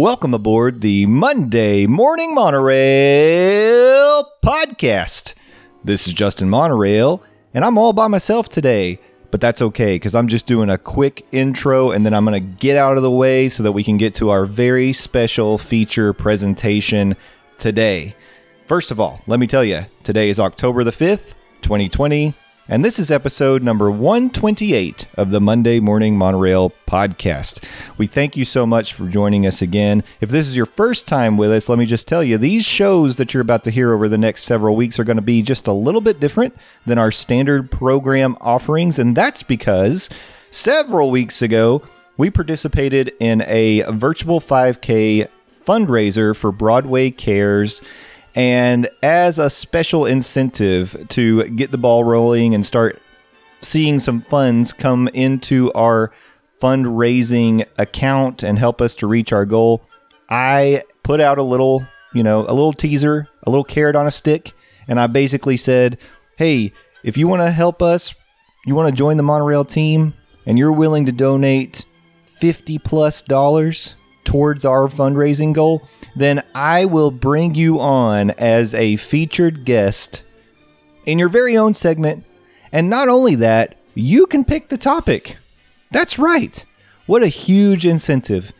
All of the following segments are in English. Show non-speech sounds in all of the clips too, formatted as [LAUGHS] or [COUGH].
Welcome aboard the Monday Morning Monorail podcast. This is Justin Monorail, and I'm all by myself today, but that's okay because I'm just doing a quick intro and then I'm going to get out of the way so that we can get to our very special feature presentation today. First of all, let me tell you, today is October the 5th, 2020, and this is episode number 128 of the Monday Morning Monorail podcast. We thank you so much for joining us again. If this is your first time with us, let me just tell you these shows that you're about to hear over the next several weeks are going to be just a little bit different than our standard program offerings, and that's because several weeks ago, we participated in a virtual 5K fundraiser for Broadway Cares. And as a special incentive to get the ball rolling and start seeing some funds come into our fundraising account and help us to reach our goal, I put out a little, you know, a little teaser, a little carrot on a stick. And I basically said, hey, if you want to help us, you want to join the monorail team, and you're willing to donate 50 plus dollars towards our fundraising goal, then I will bring you on as a featured guest in your very own segment. And not only that, you can pick the topic. That's right. What a huge incentive.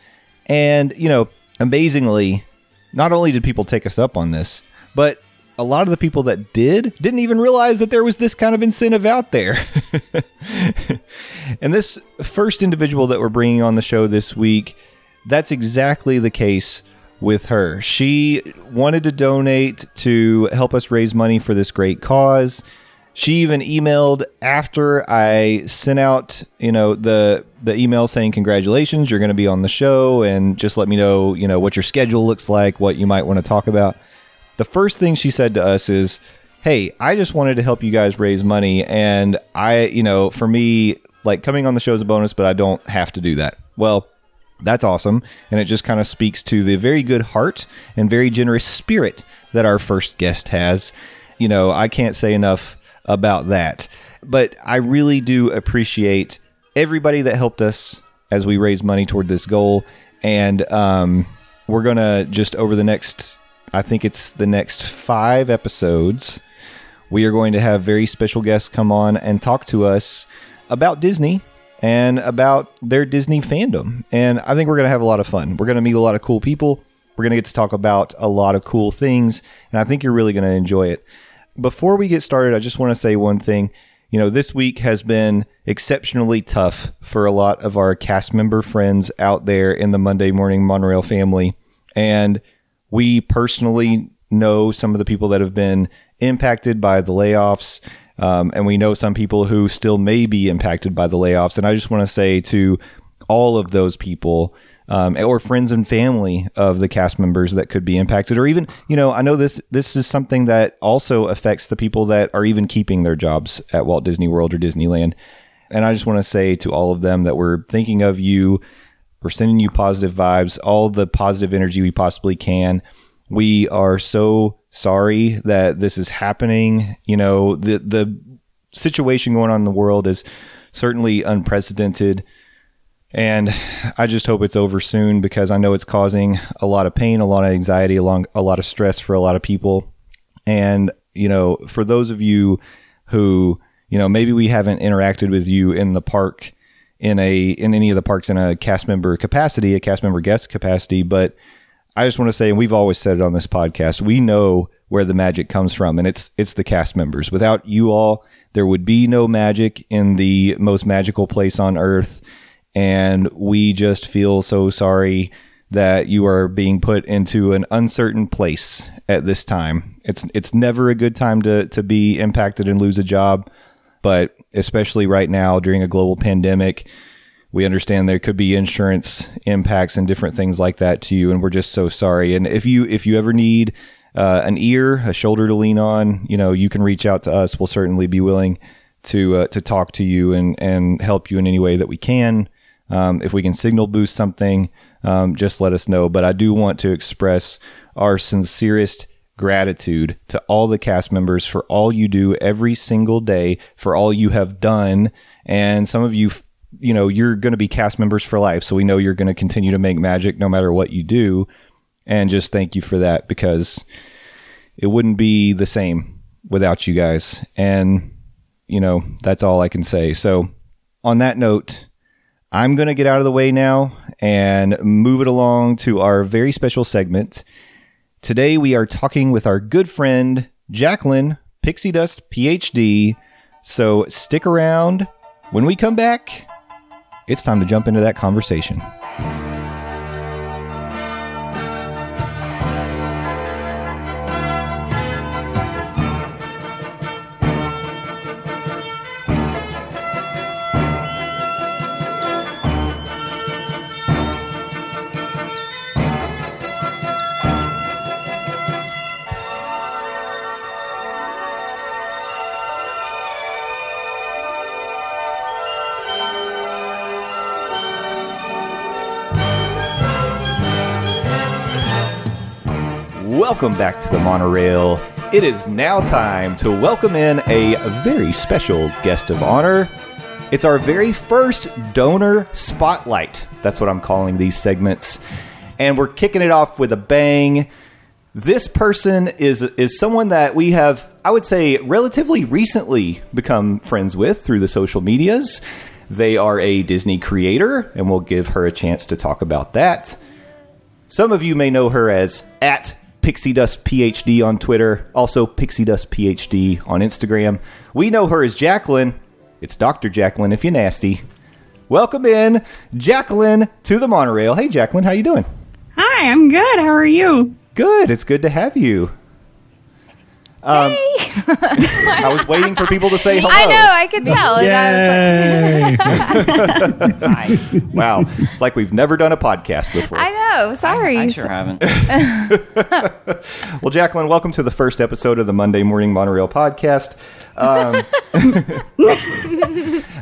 And, you know, amazingly, not only did people take us up on this, but a lot of the people that did didn't even realize that there was this kind of incentive out there. [LAUGHS] and this first individual that we're bringing on the show this week, that's exactly the case with her. She wanted to donate to help us raise money for this great cause. She even emailed after I sent out, you know, the the email saying congratulations, you're going to be on the show and just let me know, you know, what your schedule looks like, what you might want to talk about. The first thing she said to us is, "Hey, I just wanted to help you guys raise money and I, you know, for me like coming on the show is a bonus, but I don't have to do that." Well, that's awesome. And it just kind of speaks to the very good heart and very generous spirit that our first guest has. You know, I can't say enough about that. But I really do appreciate everybody that helped us as we raise money toward this goal. And um, we're going to just over the next, I think it's the next five episodes, we are going to have very special guests come on and talk to us about Disney and about their Disney fandom. And I think we're going to have a lot of fun. We're going to meet a lot of cool people. We're going to get to talk about a lot of cool things. And I think you're really going to enjoy it. Before we get started, I just want to say one thing. You know, this week has been exceptionally tough for a lot of our cast member friends out there in the Monday Morning Monorail family. And we personally know some of the people that have been impacted by the layoffs. Um, and we know some people who still may be impacted by the layoffs. And I just want to say to all of those people, um, or friends and family of the cast members that could be impacted, or even, you know, I know this this is something that also affects the people that are even keeping their jobs at Walt Disney World or Disneyland. And I just want to say to all of them that we're thinking of you, we're sending you positive vibes, all the positive energy we possibly can. We are so sorry that this is happening. You know, the the situation going on in the world is certainly unprecedented. And I just hope it's over soon because I know it's causing a lot of pain, a lot of anxiety, along a lot of stress for a lot of people. And, you know, for those of you who, you know, maybe we haven't interacted with you in the park in a in any of the parks in a cast member capacity, a cast member guest capacity, but I just want to say, and we've always said it on this podcast, we know where the magic comes from, and it's it's the cast members. Without you all, there would be no magic in the most magical place on earth, and we just feel so sorry that you are being put into an uncertain place at this time. It's it's never a good time to to be impacted and lose a job, but especially right now during a global pandemic, we understand there could be insurance impacts and different things like that to you, and we're just so sorry. And if you if you ever need uh, an ear, a shoulder to lean on, you know, you can reach out to us. We'll certainly be willing to uh, to talk to you and and help you in any way that we can. Um, if we can signal boost something, um, just let us know. But I do want to express our sincerest gratitude to all the cast members for all you do every single day, for all you have done. And some of you, you know, you're going to be cast members for life. So we know you're going to continue to make magic no matter what you do. And just thank you for that because it wouldn't be the same without you guys. And, you know, that's all I can say. So on that note, I'm going to get out of the way now and move it along to our very special segment. Today we are talking with our good friend Jacqueline Pixie Dust PhD. So stick around. When we come back, it's time to jump into that conversation. Welcome back to the monorail. It is now time to welcome in a very special guest of honor. It's our very first donor spotlight. That's what I'm calling these segments. And we're kicking it off with a bang. This person is is someone that we have, I would say, relatively recently become friends with through the social medias. They are a Disney creator, and we'll give her a chance to talk about that. Some of you may know her as at Pixie Dust PhD on Twitter, also Pixie Dust PhD on Instagram. We know her as Jacqueline. It's Dr. Jacqueline if you're nasty. Welcome in, Jacqueline, to the monorail. Hey, Jacqueline, how you doing? Hi, I'm good. How are you? Good. It's good to have you. Um, [LAUGHS] I was waiting for people to say [LAUGHS] hello. I know, I could tell. and I was Yay! [LAUGHS] Wow, it's like we've never done a podcast before. I know. Sorry. I sure haven't. Well, Jacqueline, welcome to the first episode of the Monday Morning Monorail podcast. Um,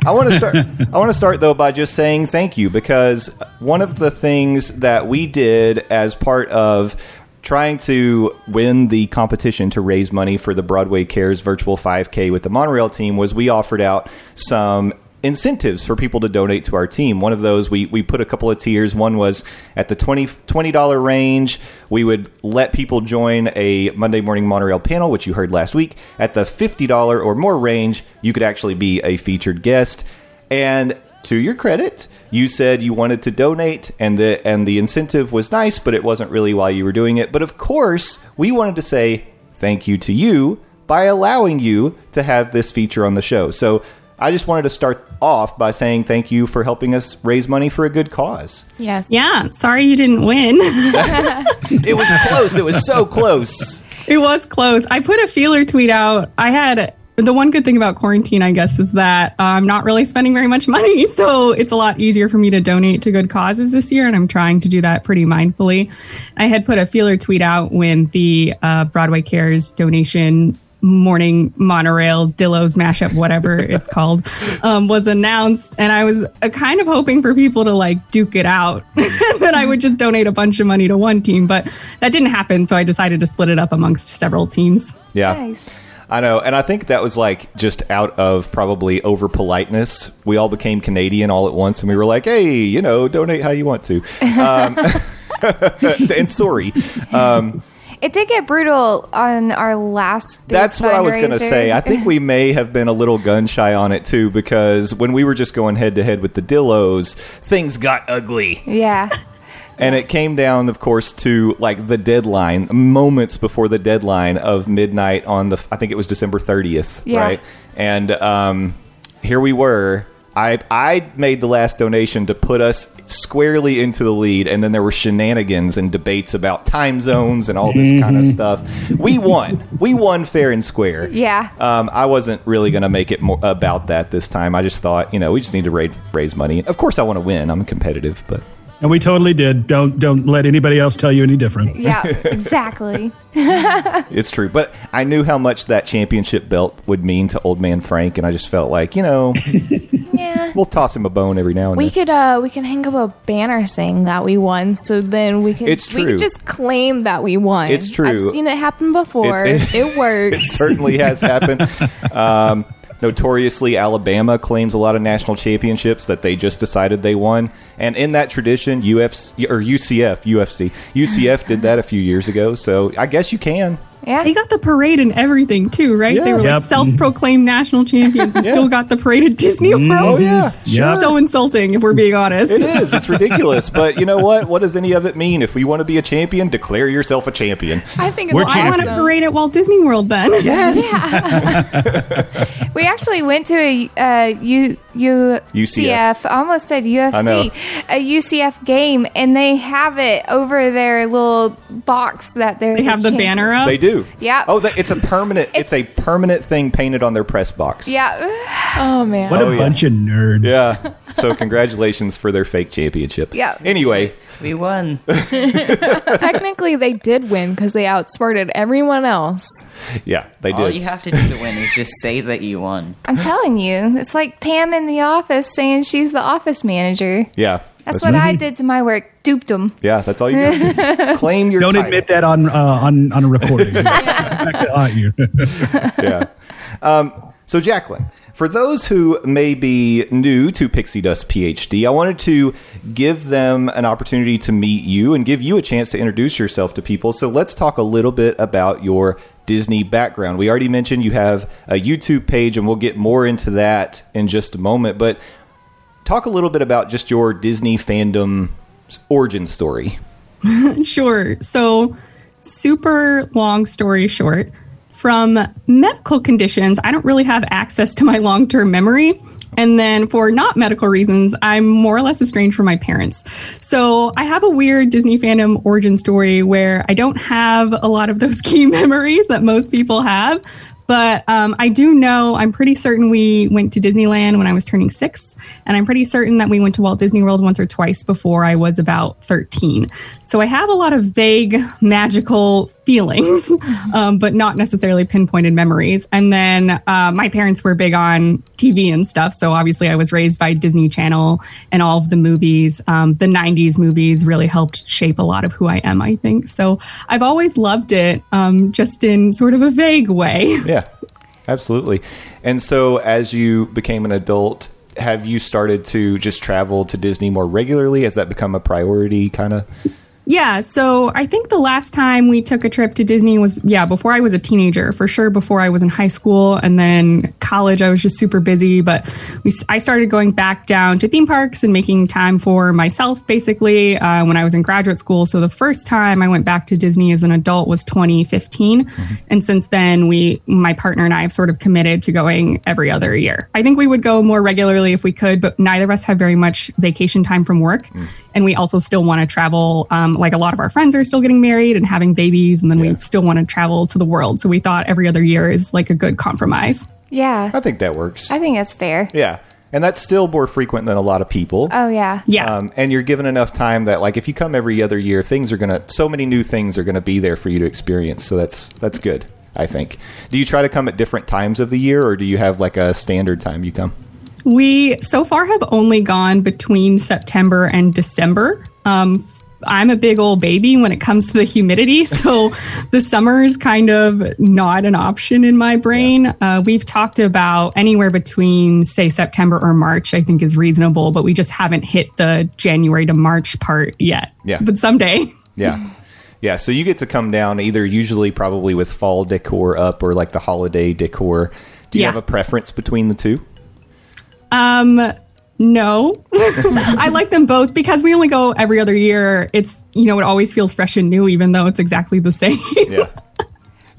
I want to start. I want to start though by just saying thank you because one of the things that we did as part of trying to win the competition to raise money for the Broadway Cares virtual 5K with the monorail team was we offered out some incentives for people to donate to our team. One of those, we, we put a couple of tiers. One was at the 20, $20 range, we would let people join a Monday Morning Monorail panel, which you heard last week. At the $50 or more range, you could actually be a featured guest. And to your credit, you said you wanted to donate and the and the incentive was nice, but it wasn't really why you were doing it. But of course, we wanted to say thank you to you by allowing you to have this feature on the show. So I just wanted to start off by saying thank you for helping us raise money for a good cause. yes. Yeah, sorry you didn't win. [LAUGHS] [LAUGHS] It was close. It was so close. it was close. I put a feeler tweet out. I had the one good thing about quarantine, I guess, is that I'm not really spending very much money. [LAUGHS] So it's a lot easier for me to donate to good causes this year. And I'm trying to do that pretty mindfully. I had put a feeler tweet out when the uh, Broadway Cares donation morning monorail dillos mashup whatever [LAUGHS] it's called um, was announced and i was uh, kind of hoping for people to like duke it out [LAUGHS] that i would just donate a bunch of money to one team but that didn't happen so i decided to split it up amongst several teams Yeah. Nice. I know, and I think that was like just out of probably over politeness. We all became Canadian all at once, and we were like, "Hey, you know, donate how you want to." Um, [LAUGHS] and sorry, um, It did get brutal on our last. Big that's what I was going to say. I think we may have been a little gun shy on it too, because when we were just going head to head with the Dillos, things got ugly. yeah. And it came down, of course, to like the deadline, moments before the deadline of midnight on the, I think it was December 30th, Yeah. right? And um, here we were I I made the last donation to put us squarely into the lead, and then there were shenanigans and debates about time zones and all this kind of stuff. We won. We won fair and square. Yeah. Um, I wasn't really going to make it more about that this time. I just thought, you know, we just need to raise raise money. Of course, I want to win. I'm competitive, but And we totally did. Don't don't let anybody else tell you any different. Yeah, exactly. [LAUGHS] it's true. But I knew how much that championship belt would mean to Old Man Frank, and I just felt like, you know, [LAUGHS] Yeah. we'll toss him a bone every now and We then. could uh we can hang up a banner saying that we won, so then we can It's we true. could just claim that we won. It's true. I've seen it happen before. It- It, it- works. [LAUGHS] It certainly has happened. Um, notoriously, Alabama claims a lot of national championships that they just decided they won. And in that tradition, UFC or UCF, UFC, UCF did that a few years ago. So I guess you can. Yeah. They got the parade and everything too, right? They were Yep. like self-proclaimed national champions and [LAUGHS] Yeah. still got the parade at Disney World. Oh yeah, Yep. So insulting, if we're being honest. It is. It's ridiculous. But you know what? What does any of it mean? If we want to be a champion, declare yourself a champion. I think We're it's I want to parade at Walt Disney World then. Yes. [LAUGHS] [LAUGHS] We actually went to a uh, U, U, UCF. I almost said I know. UFC, a UCF game, and they have it over their little box that they're They have the banner up. They do. Yeah. Oh, that, it's a permanent. It's a permanent thing painted on their press box. Yeah. [SIGHS] Oh man. What Oh, a yeah. bunch of nerds. Yeah. So congratulations for their fake championship. Yeah. Anyway, We won. [LAUGHS] Technically, they did win because they outsmarted everyone else. yeah, they did. All you have to do to win is just say that you won. I'm telling you, it's like Pam in the office saying she's the office manager. yeah. That's, what I did to my work. Duped them. Yeah, that's all you got. [LAUGHS] Claim your Don't title. admit that on uh, on on a recording. [LAUGHS] Back to haunt you. [LAUGHS] yeah. Um, so, Jacqueline, for those who may be new to Pixie Dust PhD, I wanted to give them an opportunity to meet you and give you a chance to introduce yourself to people. So, let's talk a little bit about your Disney background. We already mentioned you have a YouTube page, and we'll get more into that in just a moment. But talk a little bit about just your Disney fandom origin story. [LAUGHS] Sure. So, super long story short, from medical conditions, I don't really have access to my long term memory. And then for not medical reasons, I'm more or less estranged from my parents. So I have a weird Disney fandom origin story where I don't have a lot of those [LAUGHS] key memories that most people have. But um, I do know, I'm pretty certain we went to Disneyland when I was turning six. And I'm pretty certain that we went to Walt Disney World once or twice before I was about 13. So I have a lot of vague, magical feelings, [LAUGHS] um, but not necessarily pinpointed memories. And then uh, my parents were big on TV and stuff. So obviously I was raised by Disney Channel and all of the movies. Um, the 90s movies really helped shape a lot of who I am, I think. So I've always loved it, um, just in sort of a vague way. [LAUGHS] Yeah, absolutely. And so, as you became an adult, have you started to just travel to Disney more regularly? Has that become a priority, kind of? Yeah, so I think the last time we took a trip to Disney was yeah, before I was a teenager, for sure before I was in high school and then college I was just super busy, but we I started going back down to theme parks and making time for myself basically uh, when I was in graduate school. So the first time I went back to Disney as an adult was 2015, and since then we my partner and I have sort of committed to going every other year. I think we would go more regularly if we could, but neither of us have very much vacation time from work, and we also still want to travel. Um, like a lot of our friends are still getting married and having babies, and then Yeah. we still want to travel to the world. So we thought every other year is like a good compromise. Yeah. I think that works. I think that's fair. yeah. And that's still more frequent than a lot of people. Oh yeah. Yeah. Um, and you're given enough time that, like, if you come every other year, things are gonna. So many new things are gonna be there for you to experience. So that's that's good. I think. Do you try to come at different times of the year, or do you have like a standard time you come? We so far have only gone between September and December. Um, I'm a big old baby when it comes to the humidity, [LAUGHS] so the summer is kind of not an option in my brain. Uh, we've talked about anywhere between, say, September or March, I think is reasonable, but we just haven't hit the January to March part yet. Yeah. But someday. [LAUGHS] Yeah. Yeah, so you get to come down either usually probably with fall decor up or like the holiday decor. Do you Yeah. have a preference between the two? Um, no, [LAUGHS] I like them both because we only go every other year. It's you know it always feels fresh and new, even though it's exactly the same. Yeah. [LAUGHS]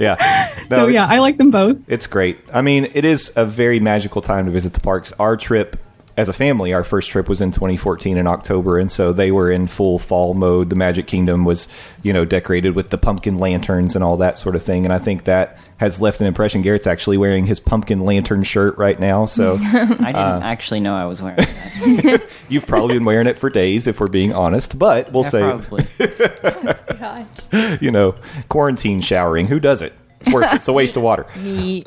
Yeah. No, so yeah, I like them both. It's great. I mean, it is a very magical time to visit the parks. Our trip as a family, our first trip was in 2014 in October, and so they were in full fall mode. The Magic Kingdom was, you know, decorated with the pumpkin lanterns and all that sort of thing. And I think that has left an impression. Garrett's actually wearing his pumpkin lantern shirt right now, so [LAUGHS] I didn't actually know I was wearing that. [LAUGHS] you've probably been wearing it for days, if we're being honest. But we'll Yeah, say, probably. [LAUGHS] Gosh. you know, quarantine showering. Who does it? It's worth it. It's a waste of water. Me.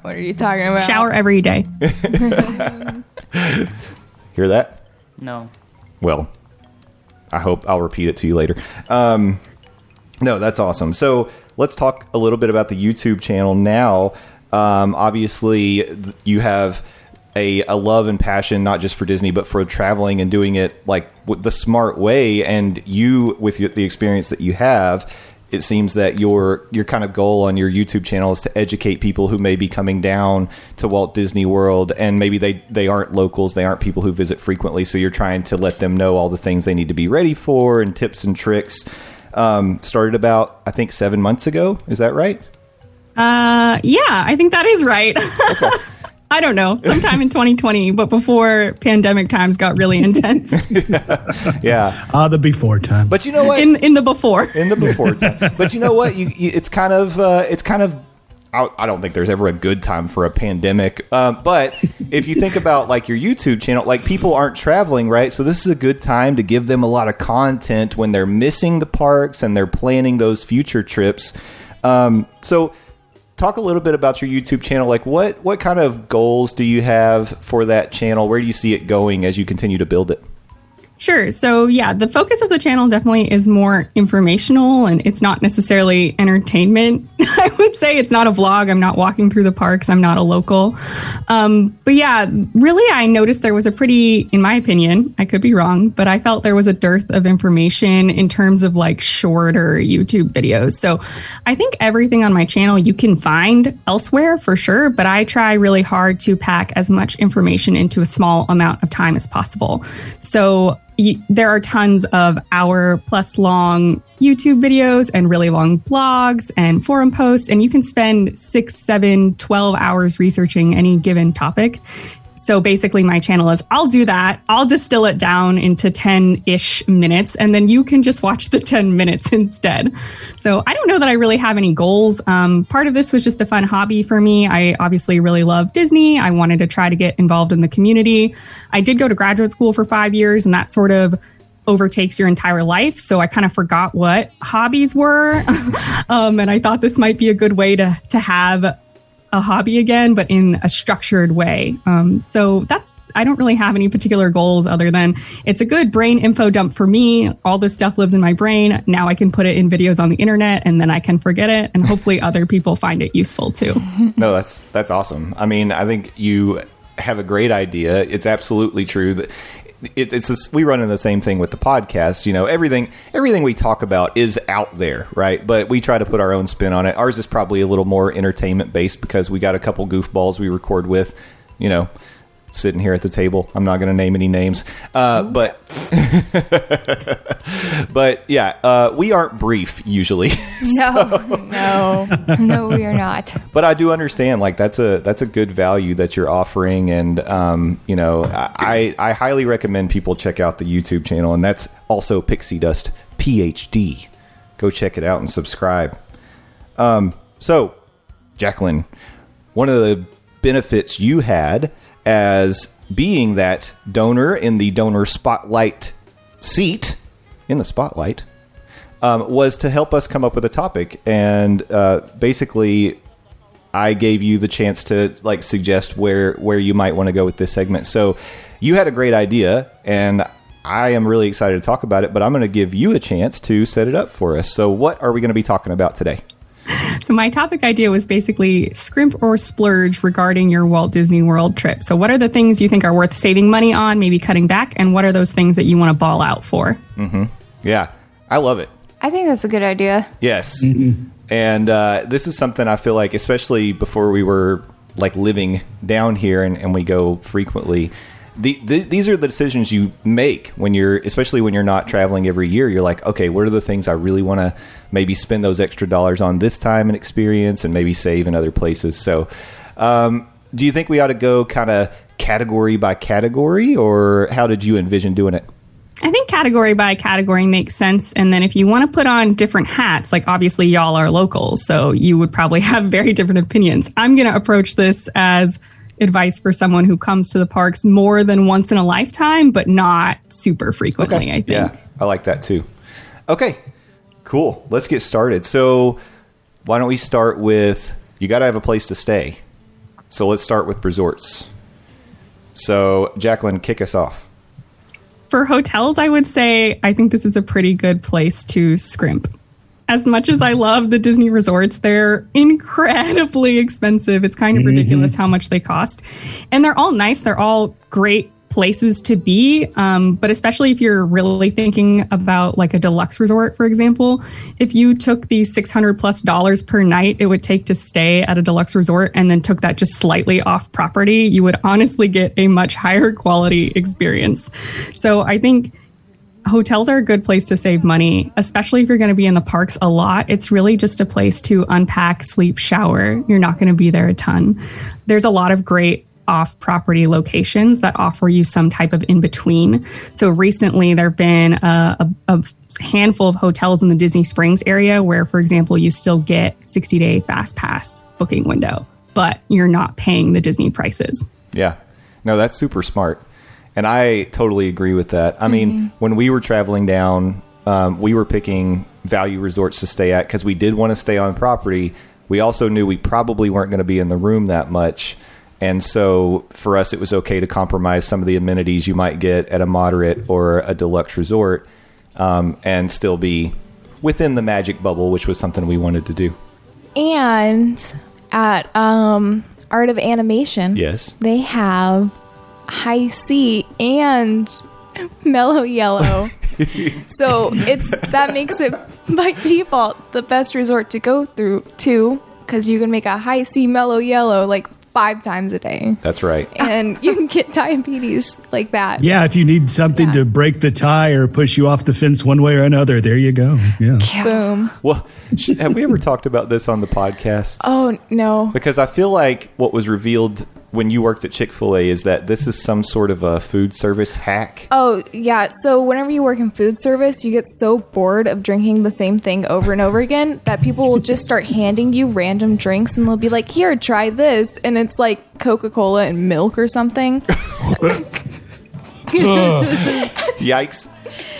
what are you talking about? Shower every day. Hear that? No. Well, I hope I'll repeat it to you later. Um, no, that's awesome. So let's talk a little bit about the YouTube channel now. Um, obviously, you have a, a love and passion not just for Disney, but for traveling and doing it like the smart way. And you, with the experience that you have, it seems that your your kind of goal on your YouTube channel is to educate people who may be coming down to Walt Disney World and maybe they they aren't locals, they aren't people who visit frequently, so you're trying to let them know all the things they need to be ready for and tips and tricks. Um, started about I think seven months ago. Is that right? Uh, yeah, I think that is right. [LAUGHS] I don't know, sometime in 2020, but before pandemic times got really intense. [LAUGHS] Yeah, Ah, the before time. but you know what? in in the before. in the before [LAUGHS] time. But you know what? You, you it's kind of uh, it's kind of. I don't think there's ever a good time for a pandemic. Um, but if you think about like your YouTube channel, like people aren't traveling, right? So this is a good time to give them a lot of content when they're missing the parks and they're planning those future trips. Um, so talk a little bit about your YouTube channel. Like what what kind of goals do you have for that channel? Where do you see it going as you continue to build it? Sure. So, yeah, the focus of the channel definitely is more informational and it's not necessarily entertainment. [LAUGHS] I would say it's not a vlog. I'm not walking through the parks. I'm not a local. Um, but yeah, really, I noticed there was a pretty, in my opinion, I could be wrong, but I felt there was a dearth of information in terms of like shorter YouTube videos. So, I think everything on my channel you can find elsewhere for sure, but I try really hard to pack as much information into a small amount of time as possible. So, there are tons of hour plus long YouTube videos and really long blogs and forum posts, and you can spend six, seven, 12 hours researching any given topic. So basically, my channel is I'll do that. I'll distill it down into 10 ish minutes, and then you can just watch the [LAUGHS] 10 minutes instead. So I don't know that I really have any goals. Um, part of this was just a fun hobby for me. I obviously really love Disney. I wanted to try to get involved in the community. I did go to graduate school for five years, and that sort of overtakes your entire life. So I kind of forgot what hobbies were. [LAUGHS] um, and I thought this might be a good way to, to have a hobby again, but in a structured way. Um, so that's, I don't really have any particular goals other than it's a good brain info dump for me. All this stuff lives in my brain. Now I can put it in videos on the internet and then I can forget it. And hopefully other people find it useful too. [LAUGHS] no, that's that's awesome. I mean, I think you have a great idea. It's absolutely true that it, it's this, we run in the same thing with the podcast. You know, everything everything we talk about is out there, right? But we try to put our own spin on it. Ours is probably a little more entertainment based because we got a couple goofballs we record with. You know. Sitting here at the table, I'm not going to name any names, uh, but [LAUGHS] but yeah, uh, we aren't brief usually. [LAUGHS] No, no, no, we are not. [LAUGHS] but I do understand like that's a that's a good value that you're offering, and um, you know I I highly recommend people check out the YouTube channel, and that's also Pixie Dust PhD. Go check it out and subscribe. Um, so, Jacqueline, one of the benefits you had as being that donor in the donor spotlight seat in the spotlight um, was to help us come up with a topic and uh, basically I gave you the chance to like suggest where where you might want to go with this segment. So you had a great idea and I am really excited to talk about it, but I'm going to give you a chance to set it up for us. So what are we going to be talking about today? [LAUGHS] So my topic idea was basically scrimp or splurge regarding your Walt Disney World trip. So what are the things you think are worth saving money on, maybe cutting back, and what are those things that you want to ball out for? Yeah, I love it. I think that's a good idea. Yes. And uh, this is something I feel like, especially before we were like living down here and, and we go frequently. The, the, these are the decisions you make when you're, especially when you're not traveling every year. You're like, okay, what are the things I really want to maybe spend those extra dollars on this time and experience, and maybe save in other places. So, um, do you think we ought to go kind of category by category, or how did you envision doing it? I think category by category makes sense. And then if you want to put on different hats, like obviously y'all are locals, so you would probably [LAUGHS] have very different opinions. I'm going to approach this as advice for someone who comes to the parks more than once in a lifetime, but not super frequently, I think. Yeah, I like that too. Okay, cool. Let's get started. So, why don't we start with you got to have a place to stay. So, let's start with resorts. So, Jacqueline, kick us off. For hotels, I would say I think this is a pretty good place to scrimp. As much as I love the Disney resorts, they're [LAUGHS] incredibly expensive. It's kind of mm-hmm. ridiculous how much they cost. And they're all nice, they're all great places to be. Um, but especially if you're really thinking about like a deluxe resort, for example, if you took the 600 plus dollars per night it would take to stay at a deluxe resort and then took that just slightly off property, you would honestly get a much higher quality experience. So I think hotels are a good place to save money, especially if you're going to be in the parks a lot. It's really just a place to unpack, sleep, shower. You're not going to be there a ton. There's a lot of great off property locations that offer you some type of in between. So recently, there have been a, a, a handful of hotels in the Disney Springs area where, for example, you still get 60 day fast pass booking window, but you're not paying the Disney prices. Yeah. No, that's super smart. And I totally agree with that. I mean, when we were traveling down, um, we were picking value resorts to stay at because we did want to stay on property. We also knew we probably weren't going to be in the room that much. And so for us, it was okay to compromise some of the amenities you might get at a moderate or a deluxe resort um, and still be within the magic bubble, which was something we wanted to do. And at um, Art of Animation, Yes. they have Hi-C and [LAUGHS] Mellow Yellow. [LAUGHS] so it's that makes it by default the best resort to go through to because you can make a Hi-C Mellow Yellow like five times a day, That's right. and you can get diabetes like that. Yeah, if you need something Yeah. to break the tie or push you off the fence one way or another, there you go. Yeah. Boom. Well, have we ever talked about this on the podcast? Oh no. Because I feel like what was revealed when you worked at Chick fil A is that this is some sort of a food service hack. Oh, yeah. So, whenever you work in food service, you get so bored of drinking the same thing over and over again that people will just start handing you random drinks and they'll be like, here, try this. And it's like Coca Cola and milk or something. [LAUGHS] [LAUGHS] Yikes.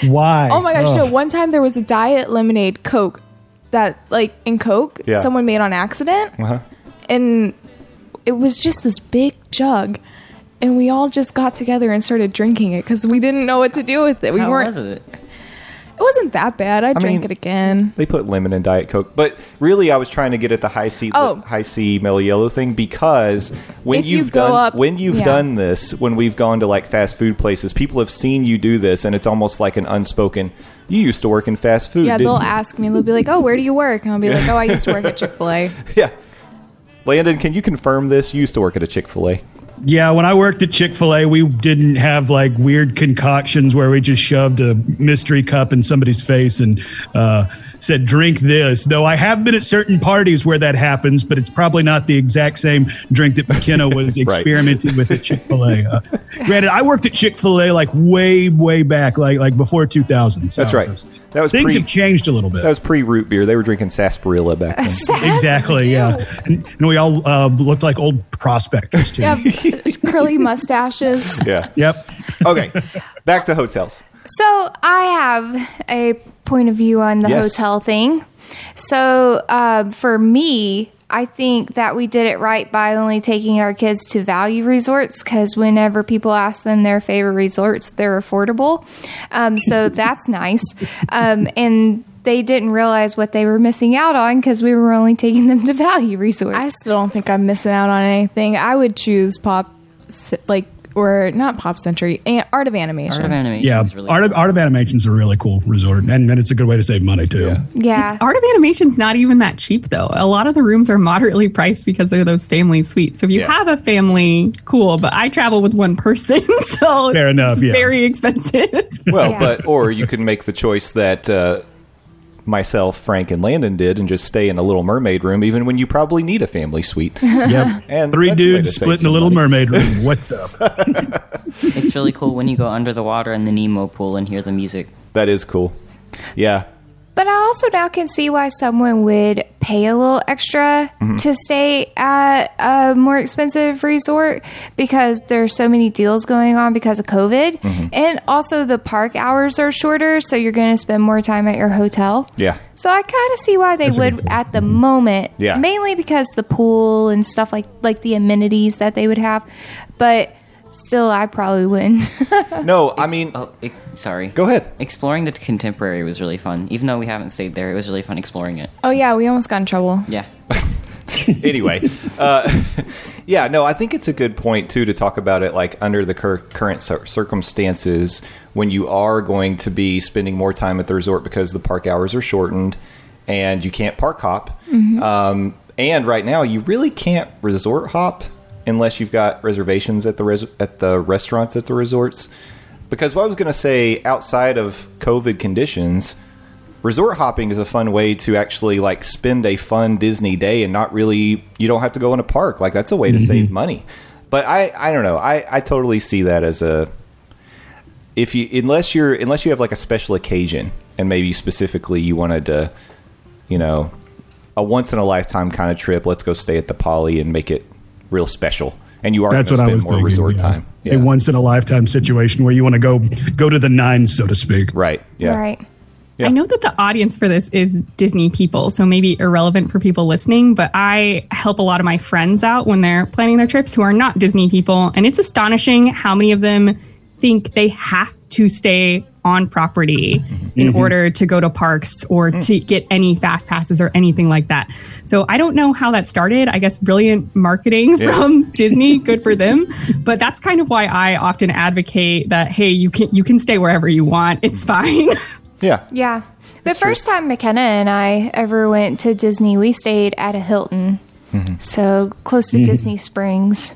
Why? Oh my gosh, Ugh. no. One time there was a diet lemonade Coke that, like, in Coke, Yeah. someone made on accident. Uh-huh. And it was just this big jug. And we all just got together and started drinking it because we didn't know what to do with it. We How weren't. was it? It wasn't that bad. I, drank mean- it again. They put lemon in Diet Coke, but really, I was trying to get at the Hi-C, Oh. high C mellow yellow thing because when If you you've go done up- when you've yeah. done this, when we've gone to like fast food places, people have seen you do this, and it's almost like an unspoken. You used to work in fast food, Yeah, didn't they'll you?" ask me. They'll be like, "Oh, where do you work?" And I'll be like, "Oh, I used to work at [LAUGHS] Chick Fil A." Yeah, Landon, can you confirm this? You used to work at a Chick Fil A. Yeah, when I worked at Chick fil A, we didn't have like weird concoctions where we just shoved a mystery cup in somebody's face and uh, said, drink this. Though I have been at certain parties where that happens, but it's probably not the exact same drink that McKenna [LAUGHS] was experimenting with at Chick fil A. Uh, granted, I worked at Chick fil A like way, way back, like like before 2000. So, That's right. so That was things pre- have changed a little bit. That was pre root beer. They were drinking sarsaparilla back then. [LAUGHS] exactly, yeah. And, and we all uh, looked like old prospectors, too. Yeah, [LAUGHS] curly mustaches. yeah. Yep. Okay. Back to hotels. So I have a point of view on the Yes. hotel thing. So uh, for me, I think that we did it right by only taking our kids to value resorts because whenever people ask them their favorite resorts, they're affordable. Um, so that's nice. Um, and they didn't realize what they were missing out on because we were only taking them to value resorts. I still don't think I'm missing out on anything. I would choose pop, like or not pop century, art of animation. Art of Animation Yeah, is really Art of, Art of Animation's a really cool resort, and, and it's a good way to save money too. Yeah. yeah. Art of Animation's not even that cheap though. A lot of the rooms are moderately priced because they're those family suites. So if you Yeah. have a family, cool. But I travel with one person, [LAUGHS] so Fair it's enough, yeah. very expensive. Well, Yeah. but or you can make the choice that uh, myself, Frank, and Landon did, and just stay in a Little Mermaid room, even when you probably need a family suite. [LAUGHS] Yep. And Three that's a way to dudes save splitting a little money. mermaid room. [LAUGHS] What's up? It's really cool when you go under the water in the Nemo pool and hear the music. That is cool. Yeah. But I also now can see why someone would pay a little extra Mm-hmm. to stay at a more expensive resort because there's so many deals going on because of COVID. Mm-hmm. And also the park hours are shorter, so you're going to spend more time at your hotel. Yeah. So I kind of see why they That's would at the moment. Yeah. Mainly because the pool and stuff like like the amenities that they would have. But still I probably wouldn't. [LAUGHS] No, I mean, Oh, it, sorry. go ahead. Exploring the contemporary was really fun. Even though we haven't stayed there, it was really fun exploring it. Oh yeah, we almost got in trouble. Yeah. [LAUGHS] anyway, uh, [LAUGHS] yeah, no, I think it's a good point too to talk about it like under the cur- current cir- circumstances when you are going to be spending more time at the resort because the park hours are shortened and you can't park hop. Um, and right now, you really can't resort hop unless you've got reservations at the res- at the restaurants at the resorts. Because what I was going to say, outside of COVID conditions, resort hopping is a fun way to actually like spend a fun Disney day and not really you don't have to go in a park. Like that's a way to mm-hmm. save money. But I I don't know. I I totally see that as a if you unless you're unless you have like a special occasion and maybe specifically you wanted to you know a once in a lifetime kind of trip, let's go stay at the Poly and make it real special. And you are That's what to I was more thinking. resort yeah. time. A once in a lifetime situation where you want to go go to the nines, so to speak. right. Yeah. right. Yeah. I know that the audience for this is Disney people, so maybe irrelevant for people listening, but I help a lot of my friends out when they're planning their trips who are not Disney people. And it's astonishing how many of them think they have to stay on property mm-hmm. in mm-hmm. order to go to parks or mm. to get any fast passes or anything like that. So I don't know how that started. I guess brilliant marketing Yeah. from Disney, good for them. But that's kind of why I often advocate that hey, you can you can stay wherever you want. It's fine. [LAUGHS] Yeah. Yeah. The first time McKenna and I ever went to Disney, we stayed at a Hilton. Mm-hmm. So close to Disney Springs.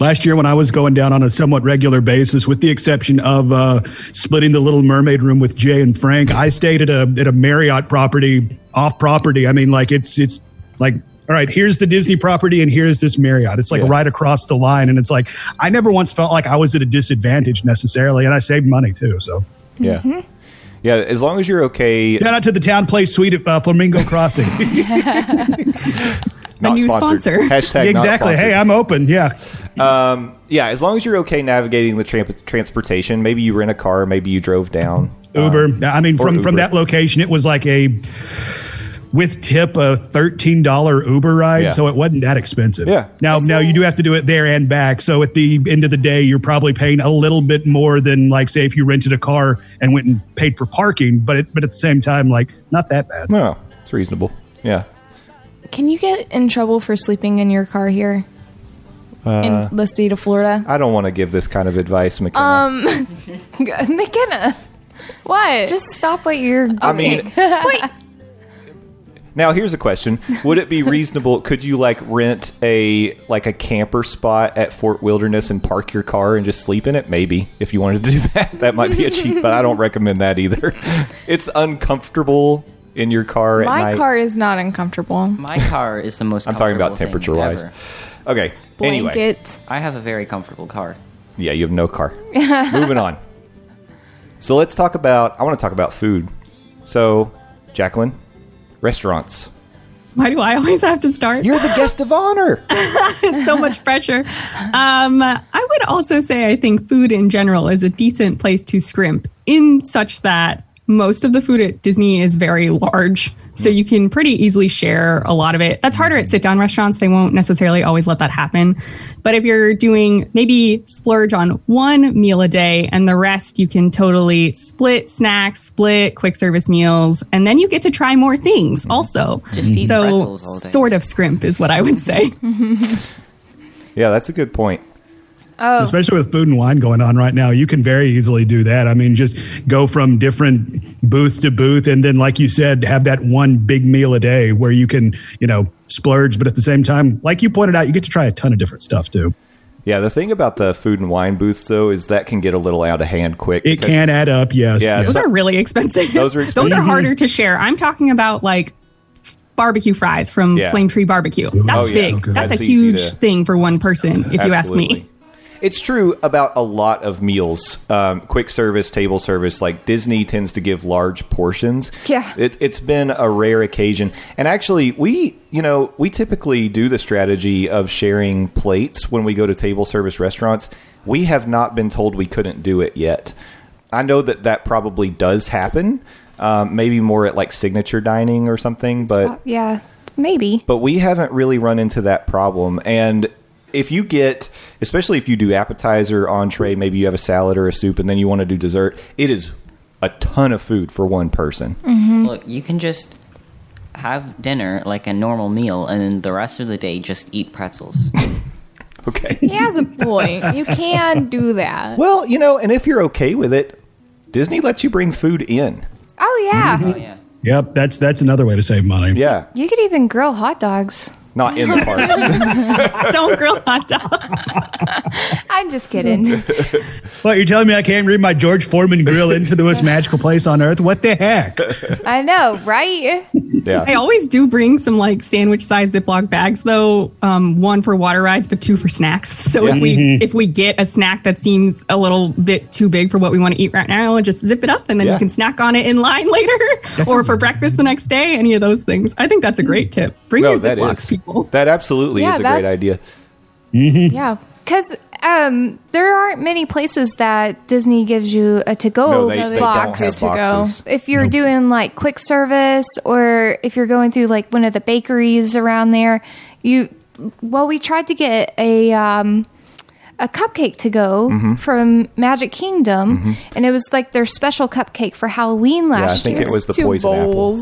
Last year, when I was going down on a somewhat regular basis, with the exception of uh, splitting the Little Mermaid room with Jay and Frank, I stayed at a at a Marriott property, off property. I mean, like it's it's like. All right, here's the Disney property, and here's this Marriott. It's like Yeah. right across the line, and it's like I never once felt like I was at a disadvantage necessarily, and I saved money too. So, Yeah. Yeah. As long as you're okay. shout out to the TownePlace Suite at uh, Flamingo Crossing. [LAUGHS] [LAUGHS] Not new sponsored. sponsor. [LAUGHS] Hashtag not exactly. sponsored. Hey, I'm open. Yeah. Um, yeah, as long as you're okay navigating the tramp- transportation, maybe you rent a car, maybe you drove down. Uber. Um, I mean, or from from that location, it was like a with tip a thirteen dollar Uber ride, Yeah. so it wasn't that expensive. Yeah. Now, now you do have to do it there and back. So at the end of the day, you're probably paying a little bit more than like say if you rented a car and went and paid for parking. But it, but at the same time, like not that bad. No, it's reasonable. Yeah. Can you get in trouble for sleeping in your car here in the state of Florida? I don't want to give this kind of advice, McKenna. Um, [LAUGHS] McKenna, what? just stop what you're doing. I mean, [LAUGHS] wait. now here's a question: Would it be reasonable? Could you like rent a like a camper spot at Fort Wilderness and park your car and just sleep in it? Maybe if you wanted to do [LAUGHS] that, that might be a cheap, but I don't recommend that either. It's uncomfortable in your car at My night. car is not uncomfortable. My car is the most [LAUGHS] I'm talking about comfortable thing temperature wise. ever. Okay. Anyway, Blanket. I have a very comfortable car. Yeah, you have no car. [LAUGHS] Moving on. So let's talk about. I want to talk about food. So, Jacqueline, restaurants. Why do I always have to start? You're the guest of honor. [LAUGHS] so much pressure. Um, I would also say I think food in general is a decent place to scrimp in such that most of the food at Disney is very large. So you can pretty easily share a lot of it. That's harder at sit down restaurants. They won't necessarily always let that happen. But if you're doing maybe splurge on one meal a day and the rest you can totally split snacks, split quick service meals, and then you get to try more things mm-hmm. also. Just eat so pretzels all day. sort of scrimp is what I would say. [LAUGHS] yeah, that's a good point. Oh, Especially with food and wine going on right now, you can very easily do that. I mean, just go from different booth to booth, and then, like you said, have that one big meal a day where you can, you know, splurge, but at the same time, like you pointed out, you get to try a ton of different stuff too. Yeah, the thing about the food and wine booths though is that can get a little out of hand quick. It can add up, yes. Yeah, yes. Those are really expensive. Those are [LAUGHS] Those are harder to share. I'm talking about like barbecue fries from Yeah. Flame Tree Barbecue. That's Oh, yeah. big. Okay. That's, That's a huge to- thing for one person, if you ask me. It's true about a lot of meals, um, quick service, table service. Like Disney tends to give large portions. Yeah. it, it's been a rare occasion, and actually, we you know we typically do the strategy of sharing plates when we go to table service restaurants. We have not been told we couldn't do it yet. I know that that probably does happen, um, maybe more at like signature dining or something, but yeah, maybe. but we haven't really run into that problem. And if you get, especially if you do appetizer, entree, maybe you have a salad or a soup, and then you want to do dessert, it is a ton of food for one person. Mm-hmm. Look, you can just have dinner like a normal meal, and then the rest of the day just eat pretzels. [LAUGHS] Okay. He has a point. You can do that. Well, you know, and if you're okay with it, Disney lets you bring food in. Oh yeah, oh yeah. Yep, that's that's another way to save money. Yeah. you could even grill hot dogs. Not in the park. [LAUGHS] Don't grill hot dogs. [LAUGHS] I'm just kidding. [LAUGHS] What you're telling me I can't bring my George Foreman grill into the most magical place on earth? What the heck? I know, right? Yeah. I always do bring some like sandwich sized Ziploc bags though. Um, one for water rides, but two for snacks. So Yeah. if we if we get a snack that seems a little bit too big for what we want to eat right now, just zip it up and then Yeah. you can snack on it in line later or for breakfast the next day. Any of those things. I think that's a great tip. Bring No, your Ziplocs, is. People. That absolutely Yeah, is a that- great idea. Yeah. Because um, there aren't many places that Disney gives you a to-go No, they, no, they they don't box. have to go. if you're doing like quick service or if you're going through like one of the bakeries around there, you well, we tried to get a um, a cupcake to go Mm-hmm. from Magic Kingdom, and it was like their special cupcake for Halloween last year. Yeah, I think year. it was the Two poison apple.